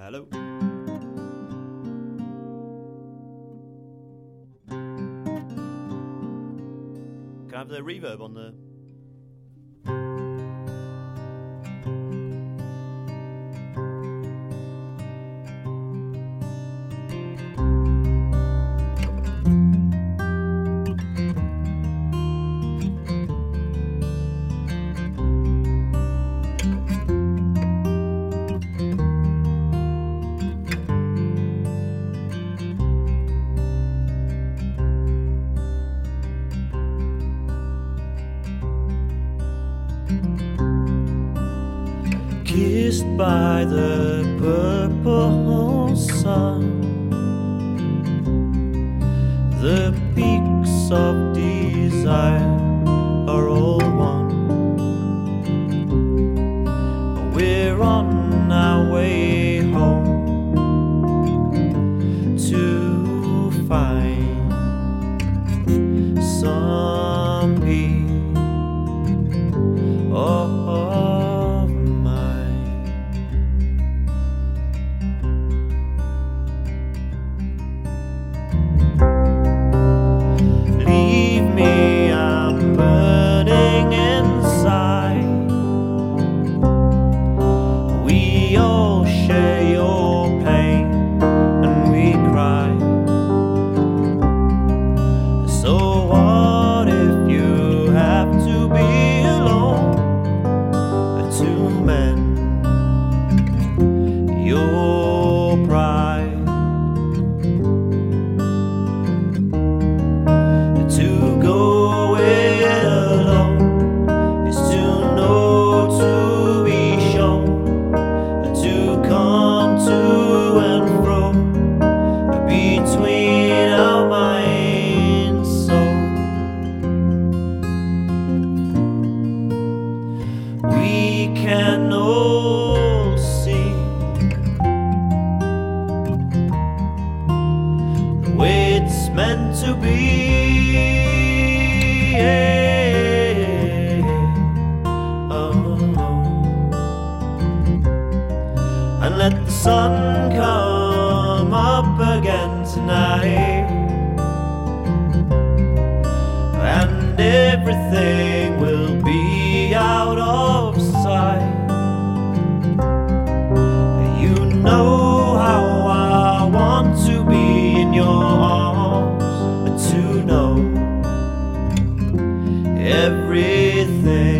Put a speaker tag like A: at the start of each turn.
A: Hello. Can I have the reverb on the. Kissed by the purple sun, the peaks of desire are all one. We're on our way home to find some cry. We can all see the way it's meant to be. Oh. And let the sun come up again tonight. everything.